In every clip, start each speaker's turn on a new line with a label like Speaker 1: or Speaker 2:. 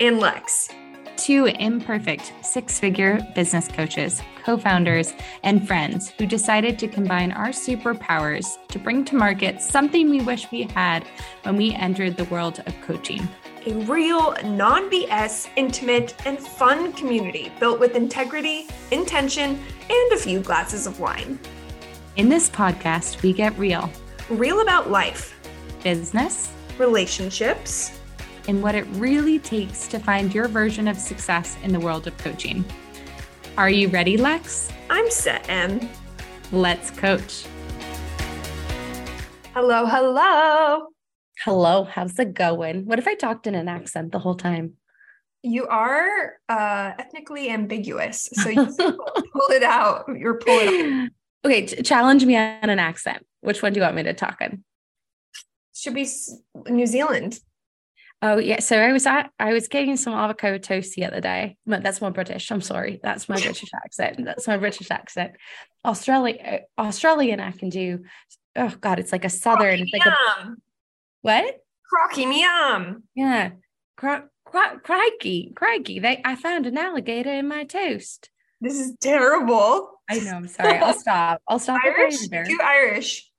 Speaker 1: and Lex.
Speaker 2: Two imperfect six figure business coaches, co founders, and friends who decided to combine our superpowers to bring to market something we wish we had when we entered the world of coaching.
Speaker 1: A real, non BS, intimate, and fun community built with integrity, intention, and a few glasses of wine.
Speaker 2: In this podcast, we get real,
Speaker 1: Real about life,
Speaker 2: business,
Speaker 1: relationships,
Speaker 2: and what it really takes to find your version of success in the world of coaching. Are you ready, Lex?
Speaker 1: I'm set, Em.
Speaker 2: Let's coach.
Speaker 1: Hello, hello.
Speaker 2: Hello, how's it going? What if I talked in an accent the whole time?
Speaker 1: You are uh, ethnically ambiguous, so you pull it out. You're pulling. Out.
Speaker 2: Okay, t- challenge me on an accent. Which one do you want me to talk in?
Speaker 1: Should be New Zealand.
Speaker 2: Oh yeah, so I was at I was getting some avocado toast the other day. But that's my British. I'm sorry, that's my British accent. That's my British accent. Australia, uh, Australian, I can do. Oh God, it's like a southern. It's like a, what?
Speaker 1: Crocky meow.
Speaker 2: Yeah, Cr- cr- crikey, crikey! They, I found an alligator in my toast.
Speaker 1: This is terrible.
Speaker 2: I know. I'm sorry. I'll stop. I'll stop.
Speaker 1: Irish. Do Irish.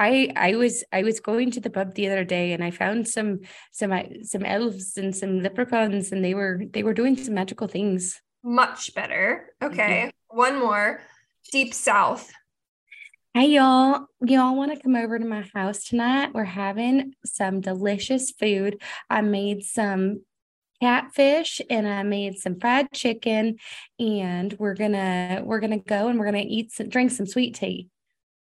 Speaker 2: I I was I was going to the pub the other day and I found some some uh, some elves and some leprechauns and they were they were doing some magical things.
Speaker 1: Much better. Okay. Mm-hmm. One more. Deep South.
Speaker 2: Hey y'all, y'all want to come over to my house tonight? We're having some delicious food. I made some catfish and I made some fried chicken and we're going to we're going to go and we're going to eat some drink some sweet tea.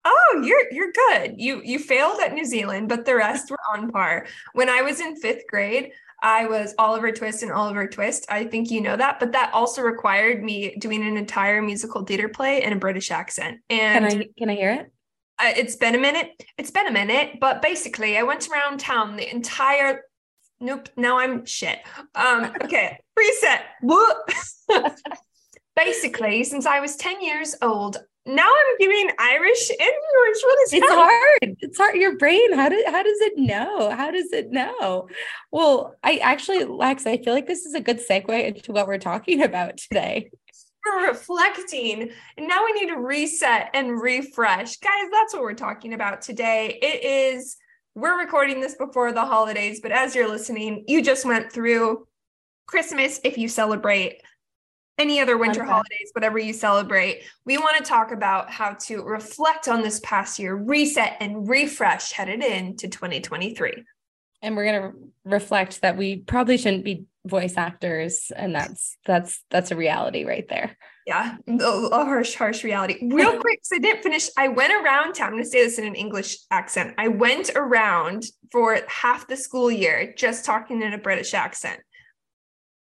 Speaker 1: Oh, you're you're good. You you failed at New Zealand, but the rest were on par. When I was in 5th grade, I was Oliver Twist and Oliver Twist. I think you know that, but that also required me doing an entire musical theater play in a British accent. And
Speaker 2: Can I can I hear it?
Speaker 1: Uh, it's been a minute. It's been a minute, but basically, I went around town the entire. Nope. Now I'm shit. Um. Okay. Reset. Basically, since I was ten years old, now I'm giving Irish and English. What is
Speaker 2: it's hard. It's hard. Your brain, how does how does it know? How does it know? Well, I actually, Lex, I feel like this is a good segue into what we're talking about today.
Speaker 1: We're reflecting, and now we need to reset and refresh. Guys, that's what we're talking about today. It is we're recording this before the holidays, but as you're listening, you just went through Christmas if you celebrate any other winter okay. holidays, whatever you celebrate, we want to talk about how to reflect on this past year, reset and refresh headed into 2023.
Speaker 2: And we're going to reflect that we probably shouldn't be voice actors and that's that's that's a reality right there.
Speaker 1: Yeah, a, a harsh harsh reality. Real quick, so I didn't finish. I went around town. I'm going to say this in an English accent. I went around for half the school year just talking in a British accent.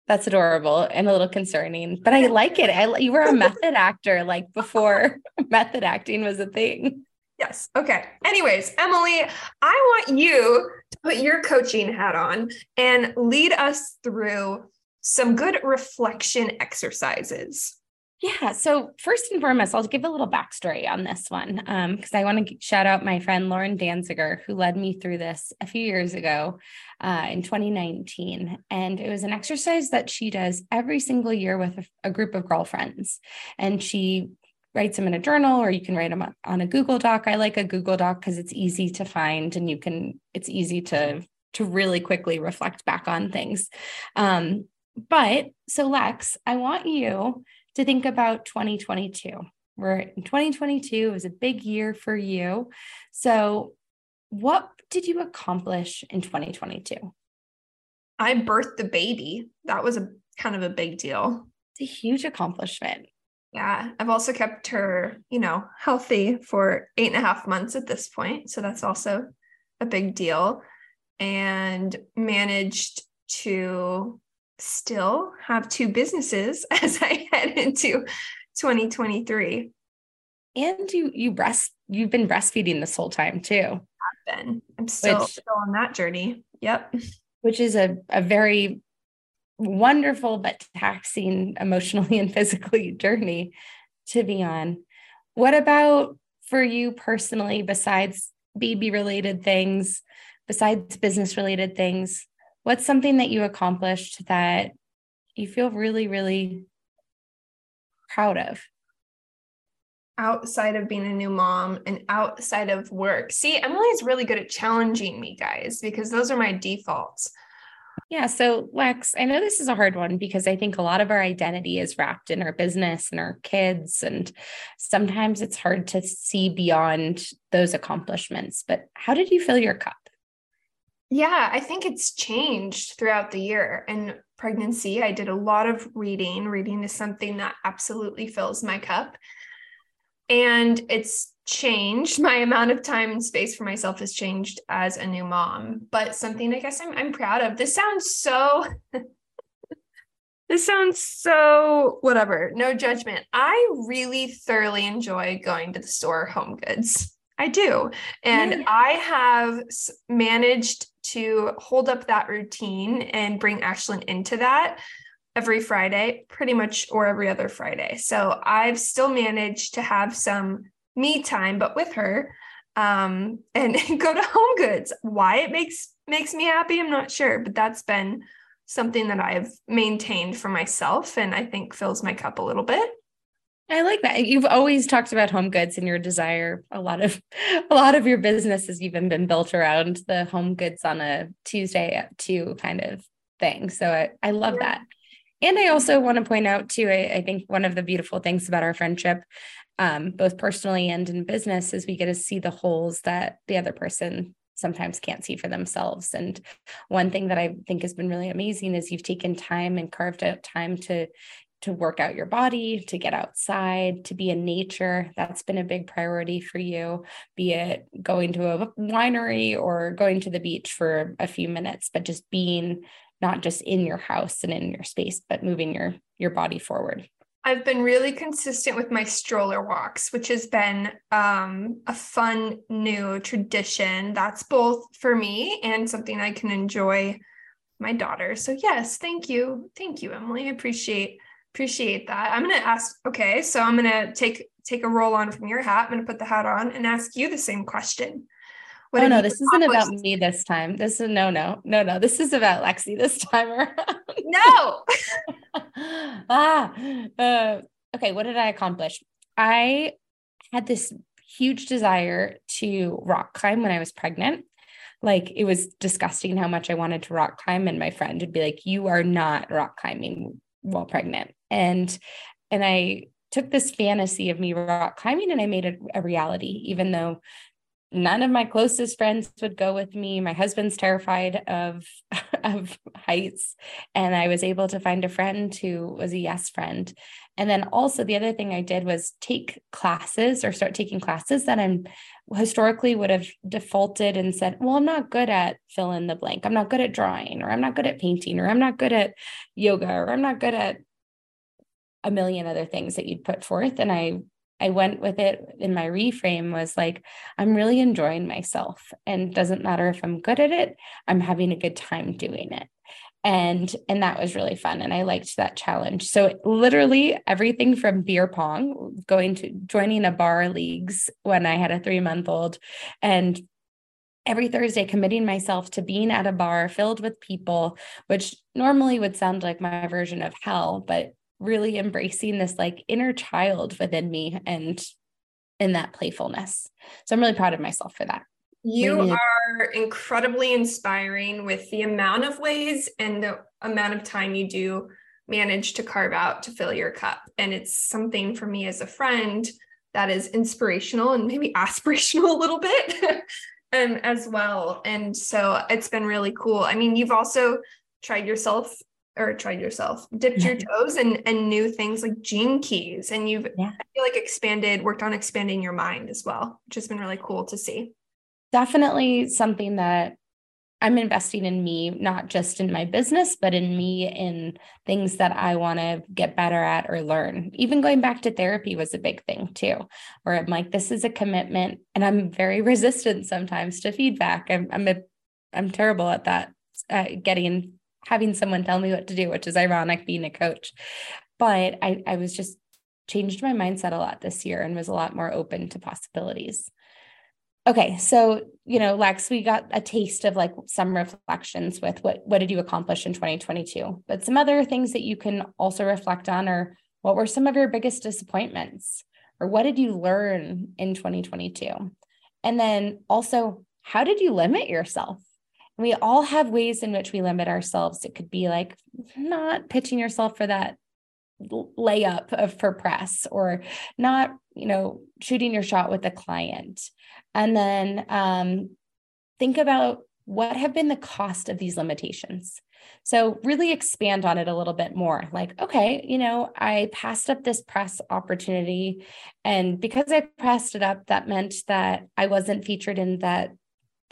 Speaker 2: That's adorable and a little concerning, but I like it. I you were a method actor like before method acting was a thing.
Speaker 1: Yes. Okay. Anyways, Emily, I want you to put your coaching hat on and lead us through some good reflection exercises.
Speaker 2: Yeah. So first and foremost, I'll give a little backstory on this one because um, I want to shout out my friend Lauren Danziger, who led me through this a few years ago uh, in 2019. And it was an exercise that she does every single year with a, a group of girlfriends. And she writes them in a journal or you can write them on a Google Doc. I like a Google Doc because it's easy to find and you can, it's easy to to really quickly reflect back on things. Um, but so Lex, I want you to think about 2022. We're in 2022 was a big year for you. So, what did you accomplish in 2022?
Speaker 1: I birthed the baby. That was a kind of a big deal.
Speaker 2: It's a huge accomplishment.
Speaker 1: Yeah. I've also kept her, you know, healthy for eight and a half months at this point. So that's also a big deal. And managed to still have two businesses as I head into 2023.
Speaker 2: And you you breast you've been breastfeeding this whole time too.
Speaker 1: I've been. I'm still which, still on that journey. Yep.
Speaker 2: Which is a, a very wonderful but taxing emotionally and physically journey to be on. What about for you personally, besides baby related things, besides business related things? What's something that you accomplished that you feel really, really proud of?
Speaker 1: Outside of being a new mom and outside of work. See, Emily's really good at challenging me, guys, because those are my defaults.
Speaker 2: Yeah. So, Lex, I know this is a hard one because I think a lot of our identity is wrapped in our business and our kids. And sometimes it's hard to see beyond those accomplishments. But how did you fill your cup?
Speaker 1: Yeah, I think it's changed throughout the year. And pregnancy, I did a lot of reading. Reading is something that absolutely fills my cup. And it's changed. My amount of time and space for myself has changed as a new mom, but something I guess I'm I'm proud of. This sounds so This sounds so whatever, no judgment. I really thoroughly enjoy going to the store home goods. I do. And yeah. I have managed to hold up that routine and bring Ashlyn into that every Friday, pretty much, or every other Friday. So I've still managed to have some me time, but with her, um, and go to Home Goods. Why it makes makes me happy, I'm not sure, but that's been something that I've maintained for myself, and I think fills my cup a little bit.
Speaker 2: I like that. You've always talked about home goods and your desire. A lot of a lot of your business has even been built around the home goods on a Tuesday at two kind of thing. So I, I love yeah. that. And I also want to point out too, I, I, think one of the beautiful things about our friendship um, both personally and in business, is we get to see the holes that the other person sometimes can't see for themselves. And one thing that I think has been really amazing is you've taken time and carved out time to to work out your body, to get outside, to be in nature. That's been a big priority for you, be it going to a winery or going to the beach for a few minutes, but just being not just in your house and in your space, but moving your your body forward.
Speaker 1: I've been really consistent with my stroller walks, which has been um, a fun new tradition. That's both for me and something I can enjoy my daughter. So yes, thank you, thank you, Emily. I appreciate appreciate that. I'm gonna ask. Okay, so I'm gonna take take a roll on from your hat. I'm gonna put the hat on and ask you the same question.
Speaker 2: What oh no, this isn't about me this time. This is no, no, no, no. This is about Lexie this time around.
Speaker 1: no.
Speaker 2: ah, uh, okay. What did I accomplish? I had this huge desire to rock climb when I was pregnant. Like it was disgusting how much I wanted to rock climb, and my friend would be like, "You are not rock climbing while pregnant," and and I took this fantasy of me rock climbing and I made it a reality, even though none of my closest friends would go with me. My husband's terrified of of heights. And i was able to find a friend who was a yes friend. And then also the other thing i did was take classes or start taking classes that i'm historically would have defaulted and said well i'm not good at fill in the blank. I'm not good at drawing or i'm not good at painting or i'm not good at yoga or i'm not good at a million other things that you'd put forth and i I went with it in my reframe was like, I'm really enjoying myself and doesn't matter if I'm good at it, I'm having a good time doing it. And and that was really fun and I liked that challenge. So literally everything from beer pong, going to joining a bar leagues when I had a 3-month-old and every Thursday committing myself to being at a bar filled with people, which normally would sound like my version of hell, but really embracing this like inner child within me and in that playfulness. So I'm really proud of myself for that.
Speaker 1: You are incredibly inspiring with the amount of ways and the amount of time you do manage to carve out to fill your cup. And it's something for me as a friend that is inspirational and maybe aspirational a little bit um, as well. And so it's been really cool. I mean, you've also tried yourself or tried yourself, dipped your toes and and new things like gene keys, and you've yeah. I feel like expanded, worked on expanding your mind as well, which has been really cool to see.
Speaker 2: Definitely something that I'm investing in me, not just in my business, but in me in things that I want to get better at or learn. Even going back to therapy was a big thing too, where I'm like, this is a commitment, and I'm very resistant sometimes to feedback. I'm I'm a I'm terrible at that, uh, getting having someone tell me what to do, which is ironic being a coach. But I, I was just changed my mindset a lot this year and was a lot more open to possibilities. Okay, so you know, Lex, we got a taste of like some reflections with what what did you accomplish in 2022, but some other things that you can also reflect on are what were some of your biggest disappointments, or what did you learn in 2022, and then also how did you limit yourself? We all have ways in which we limit ourselves. It could be like not pitching yourself for that layup of for press or not you know shooting your shot with a client. And then um, think about what have been the cost of these limitations. So really expand on it a little bit more. Like okay you know i passed up this press opportunity and because i passed it up that meant that i wasn't featured in that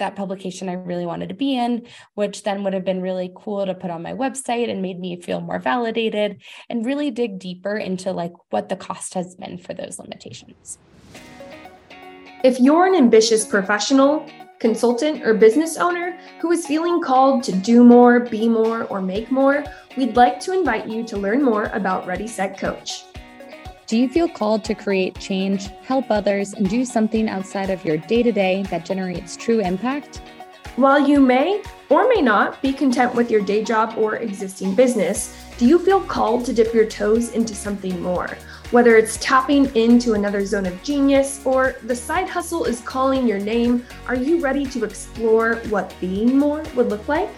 Speaker 2: that publication I really wanted to be in, which then would have been really cool to put on my website and made me feel more validated and really dig deeper into like what the cost has been for those limitations.
Speaker 1: If you're an ambitious professional, consultant, or business owner who is feeling called to do more, be more, or make more, we'd like to invite you to learn more about Ready Set Coach.
Speaker 2: Do you feel called to create change, help others, and do something outside of your day to day that generates true impact?
Speaker 1: While you may or may not be content with your day job or existing business, do you feel called to dip your toes into something more? Whether it's tapping into another zone of genius or the side hustle is calling your name, are you ready to explore what being more would look like?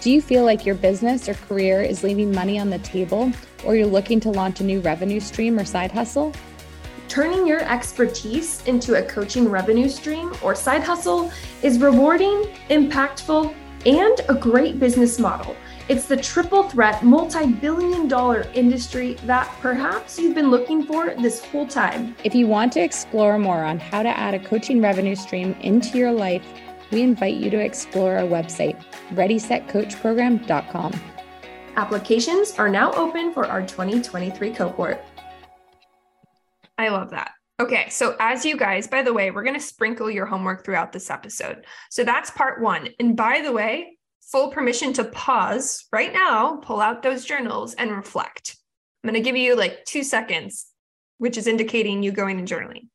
Speaker 2: Do you feel like your business or career is leaving money on the table, or you're looking to launch a new revenue stream or side hustle?
Speaker 1: Turning your expertise into a coaching revenue stream or side hustle is rewarding, impactful, and a great business model. It's the triple threat, multi billion dollar industry that perhaps you've been looking for this whole time.
Speaker 2: If you want to explore more on how to add a coaching revenue stream into your life, we invite you to explore our website, ReadySetCoachProgram.com.
Speaker 1: Applications are now open for our 2023 cohort. I love that. Okay, so as you guys, by the way, we're going to sprinkle your homework throughout this episode. So that's part one. And by the way, full permission to pause right now, pull out those journals and reflect. I'm going to give you like two seconds, which is indicating you going and journaling.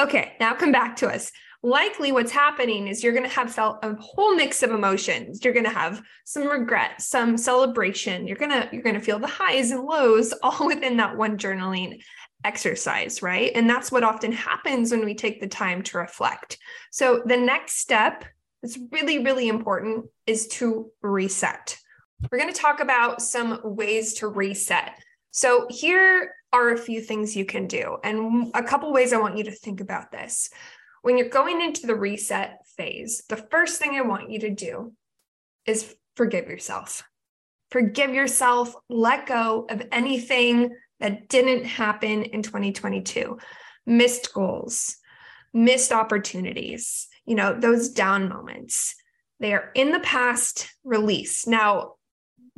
Speaker 1: Okay, now come back to us likely what's happening is you're going to have felt a whole mix of emotions. You're going to have some regret some celebration. You're going to you're going to feel the highs and lows all within that one journaling exercise right? And that's what often happens when we take the time to reflect. So the next step that's really really important is to reset. We're going to talk about some ways to reset. So here are a few things you can do and a couple ways i want you to think about this when you're going into the reset phase, the first thing I want you to do is forgive yourself. Forgive yourself, let go of anything that didn't happen in 2022. Missed goals, missed opportunities, you know, those down moments. They are in the past, release. Now,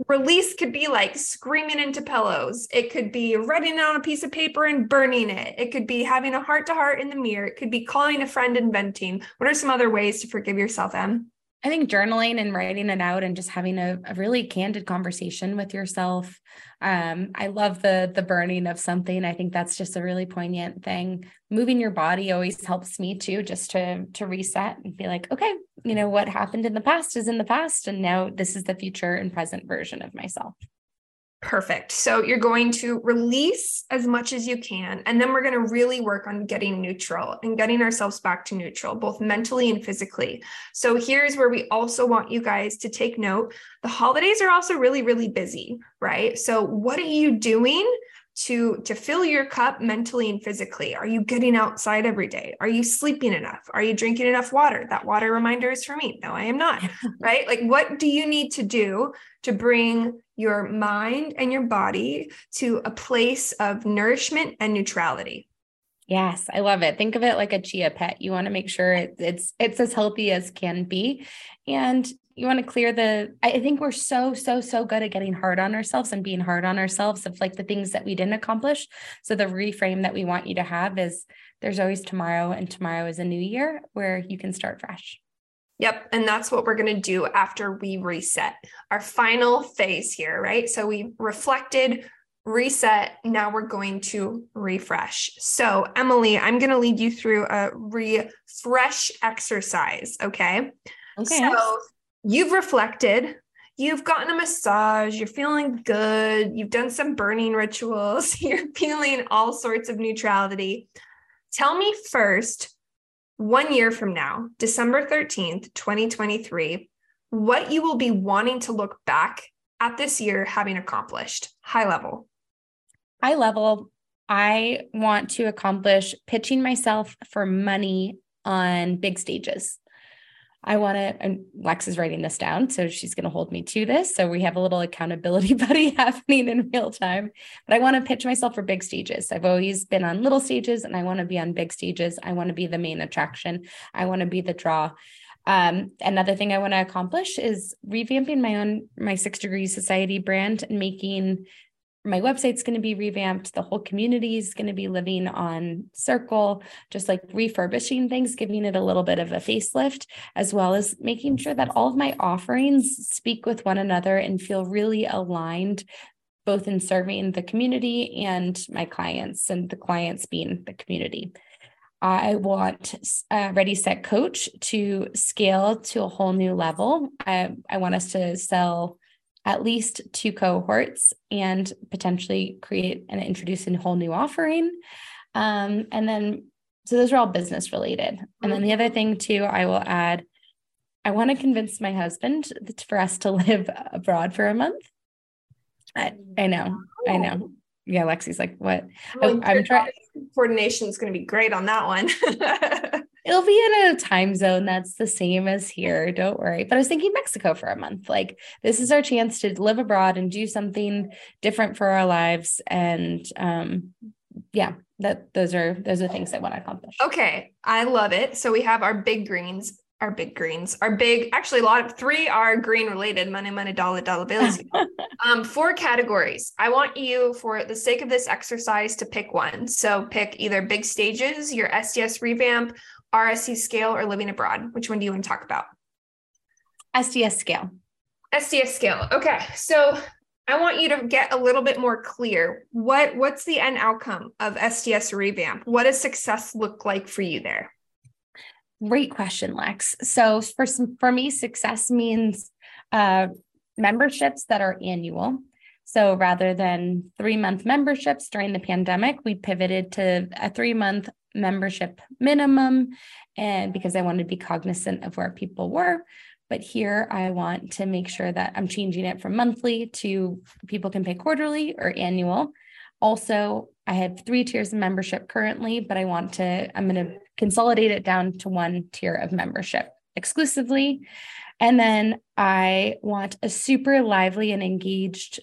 Speaker 1: release could be like screaming into pillows. It could be writing on a piece of paper and burning it. It could be having a heart to heart in the mirror. It could be calling a friend and venting. What are some other ways to forgive yourself, Em?
Speaker 2: I think journaling and writing it out and just having a, a really candid conversation with yourself. Um, I love the the burning of something. I think that's just a really poignant thing. Moving your body always helps me too, just to to reset and be like, okay, you know what happened in the past is in the past, and now this is the future and present version of myself.
Speaker 1: Perfect. So you're going to release as much as you can. And then we're going to really work on getting neutral and getting ourselves back to neutral, both mentally and physically. So here's where we also want you guys to take note. The holidays are also really, really busy, right? So what are you doing? To to fill your cup mentally and physically. Are you getting outside every day? Are you sleeping enough? Are you drinking enough water? That water reminder is for me. No i am not right? Like what do you need to do to bring your mind and your body to a place of nourishment and neutrality?
Speaker 2: Yes, I love it. Think of it like a chia pet. You want to make sure it's it's as healthy as can be. And you want to clear the i think we're so so so good at getting hard on ourselves and being hard on ourselves of like the things that we didn't accomplish so the reframe that we want you to have is there's always tomorrow and tomorrow is a new year where you can start fresh
Speaker 1: Yep. And that's what we're going to do after we reset our final phase here, right? So we reflected, reset. Now we're going to refresh. So, Emily, I'm going to lead you through a refresh exercise. Okay.
Speaker 2: Okay.
Speaker 1: So, you've reflected, you've gotten a massage, you're feeling good, you've done some burning rituals, you're feeling all sorts of neutrality. Tell me first, one year from now, December 13th, 2023, what you will be wanting to look back at this year having accomplished, high level.
Speaker 2: High level, I want to accomplish pitching myself for money on big stages. I want to, and Lex is writing this down, so she's going to hold me to this. So we have a little accountability buddy happening in real time. But I want to pitch myself for big stages. I've always been on little stages and I want to be on big stages. I want to be the main attraction. I want to be the draw. Um, another thing I want to accomplish is revamping my own my Six Degrees Society brand and making my website's going to be revamped. The whole community is going to be living on Circle, just like refurbishing things, giving it a little bit of a facelift, as well as making sure that all of my offerings speak with one another and feel really aligned, both in serving the community and my clients, and the clients being the community. I want uh, Ready Set Coach to scale to a whole new level. I, I want us to sell at least two cohorts and potentially create and introduce a whole new offering. Um, and then, so those are all business related. And then the other thing too, I will add, I want to convince my husband for us to live abroad for a month. I, I know, I know. Yeah, Lexie's like, what?
Speaker 1: Well, I, am trying. Coordination is going to be great on that one.
Speaker 2: It'll be in a time zone that's the same as here. Don't worry. But I was thinking Mexico for a month. Like this is our chance to live abroad and do something different for our lives. And um, yeah, that those are those are things I want to accomplish.
Speaker 1: Okay, I love it. So we have our big greens our big greens our big actually a lot of three are green related money money dollar dollar bills um four categories i want you for the sake of this exercise to pick one so pick either big stages your sds revamp RSC scale or living abroad? Which one do you want to talk about?
Speaker 2: SDS scale.
Speaker 1: SDS scale. Okay. So I want you to get a little bit more clear. What what's the end outcome of SDS revamp? What does success look like for you there?
Speaker 2: Great question, Lex. So for some, for me, success means uh, memberships that are annual. So rather than three month memberships during the pandemic, we pivoted to a three month membership minimum and because I wanted to be cognizant of where people were. But here I want to make sure that I'm changing it from monthly to people can pay quarterly or annual. Also, I have three tiers of membership currently, but I want to, I'm going to consolidate it down to one tier of membership exclusively. And then I want a super lively and engaged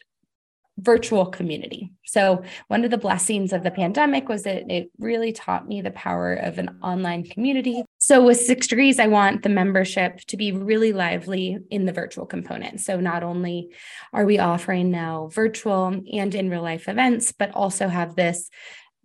Speaker 2: virtual community. So, one of the blessings of the pandemic was that it really taught me the power of an online community. So, with Six Degrees, I want the membership to be really lively in the virtual component. So, not only are we offering now virtual and in real life events, but also have this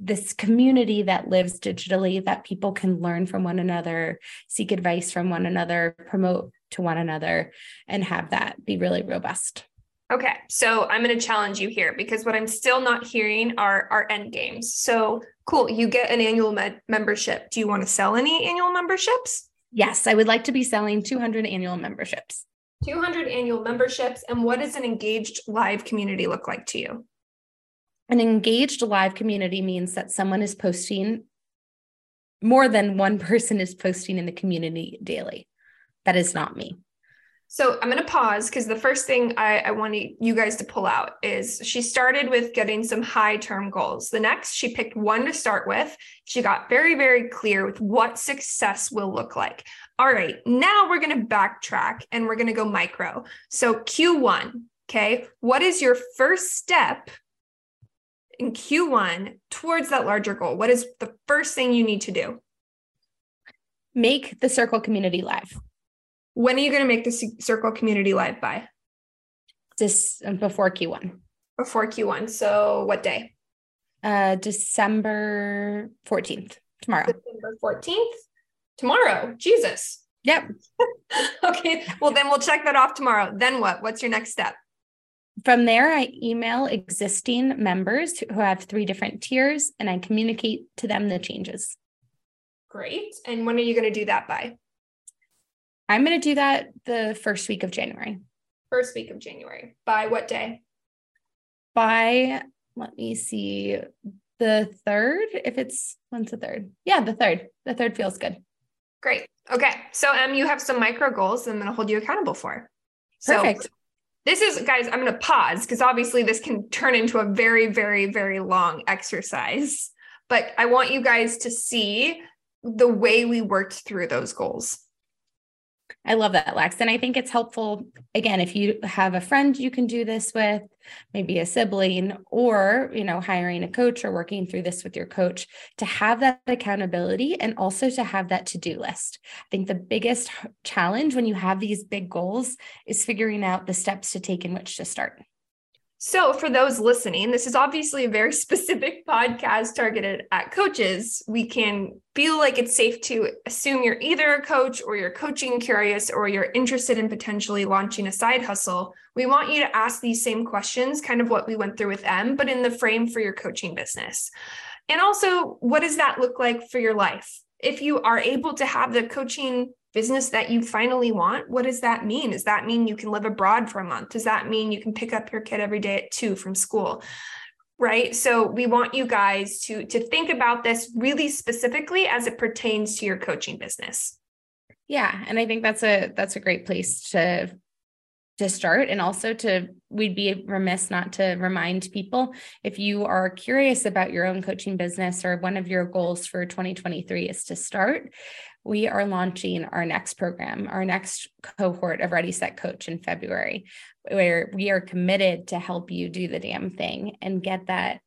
Speaker 2: this community that lives digitally that people can learn from one another, seek advice from one another, promote to one another, and have that be really robust.
Speaker 1: Okay, so I'm going to challenge you here because what I'm still not hearing are our end games. So cool, you get an annual med- membership. Do you want to sell any annual memberships?
Speaker 2: Yes, I would like to be selling 200 annual memberships.
Speaker 1: 200 annual memberships. And what does an engaged live community look like to you?
Speaker 2: An engaged live community means that someone is posting more than one person is posting in the community daily. That is not me.
Speaker 1: So I'm going to pause because the first thing I, I want you guys to pull out is she started with getting some high term goals. The next, she picked one to start with. She got very, very clear with what success will look like. All right, now we're going to backtrack and we're going to go micro. So Q1, okay, what is your first step in Q1 towards that larger goal? What is the first thing you need to do?
Speaker 2: Make the circle community live.
Speaker 1: When are you going to make the Circle Community Live by?
Speaker 2: This uh, before Q1.
Speaker 1: Before Q1. So what day?
Speaker 2: Uh, December 14th, tomorrow.
Speaker 1: December 14th? Tomorrow. Jesus.
Speaker 2: Yep.
Speaker 1: okay. Well, then we'll check that off tomorrow. Then what? What's your next step?
Speaker 2: from there, I email existing members who have three different tiers and I communicate to them the changes.
Speaker 1: Great. And when are you going to do that by?
Speaker 2: I'm going to do that the first week of January.
Speaker 1: First week of January. By what day?
Speaker 2: By, let me see, the third, if it's when's the third? Yeah, the third. The third feels good.
Speaker 1: Great. Okay. So, Em, you have some micro goals I'm going to hold you accountable for.
Speaker 2: Perfect.
Speaker 1: So, this is, guys, I'm going to pause because obviously this can turn into a very, very, very long exercise. But I want you guys to see the way we worked through those goals.
Speaker 2: I love that, Lex. And I think it's helpful, again, if you have a friend you can do this with, maybe a sibling, or, you know, hiring a coach or working through this with your coach to have that accountability and also to have that to do list. I think the biggest challenge when you have these big goals is figuring out the steps to take in which to start.
Speaker 1: So, for those listening, this is obviously a very specific podcast targeted at coaches. We can feel like it's safe to assume you're either a coach or you're coaching curious or you're interested in potentially launching a side hustle. We want you to ask these same questions, kind of what we went through with Em, but in the frame for your coaching business. And also, what does that look like for your life? If you are able to have the coaching business that you finally want, what does that mean? Does that mean you can live abroad for a month? Does that mean you can pick up your kid every day at two from school? Right. So we want you guys to, to think about this really specifically as it pertains to your coaching business.
Speaker 2: Yeah. And I think that's a that's a great place to to start and also to we'd be remiss not to remind people if you are curious about your own coaching business or one of your goals for 2023 is to start we are launching our next program, our next cohort of Ready Set Coach in February, where we are committed to help you do the damn thing and get that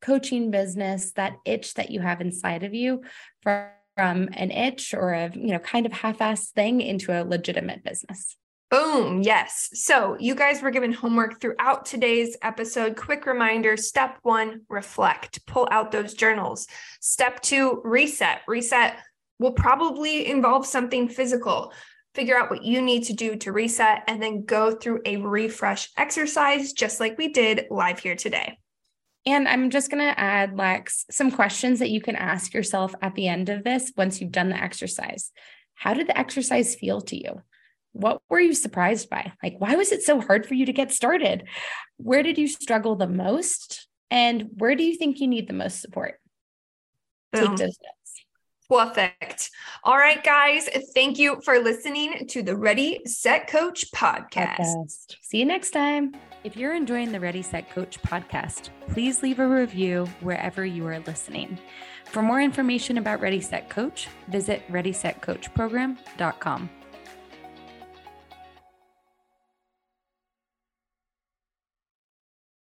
Speaker 2: coaching business, that itch that you have inside of you from, from an itch or a you know kind of half-assed thing into a legitimate business.
Speaker 1: Boom. Yes. So you guys were given homework throughout today's episode. Quick reminder step one, reflect, pull out those journals. Step two, reset. Reset will probably involve something physical. Figure out what you need to do to reset and then go through a refresh exercise, just like we did live here today.
Speaker 2: And I'm just going to add, Lex, some questions that you can ask yourself at the end of this once you've done the exercise. How did the exercise feel to you? What were you surprised by? Like, why was it so hard for you to get started? Where did you struggle the most? And where do you think you need the most support? Take those notes.
Speaker 1: Perfect. All right, guys. Thank you for listening to the Ready Set Coach podcast. podcast.
Speaker 2: See you next time. If you're enjoying the Ready Set Coach podcast, please leave a review wherever you are listening. For more information about Ready Set Coach, visit ReadySetCoachProgram.com.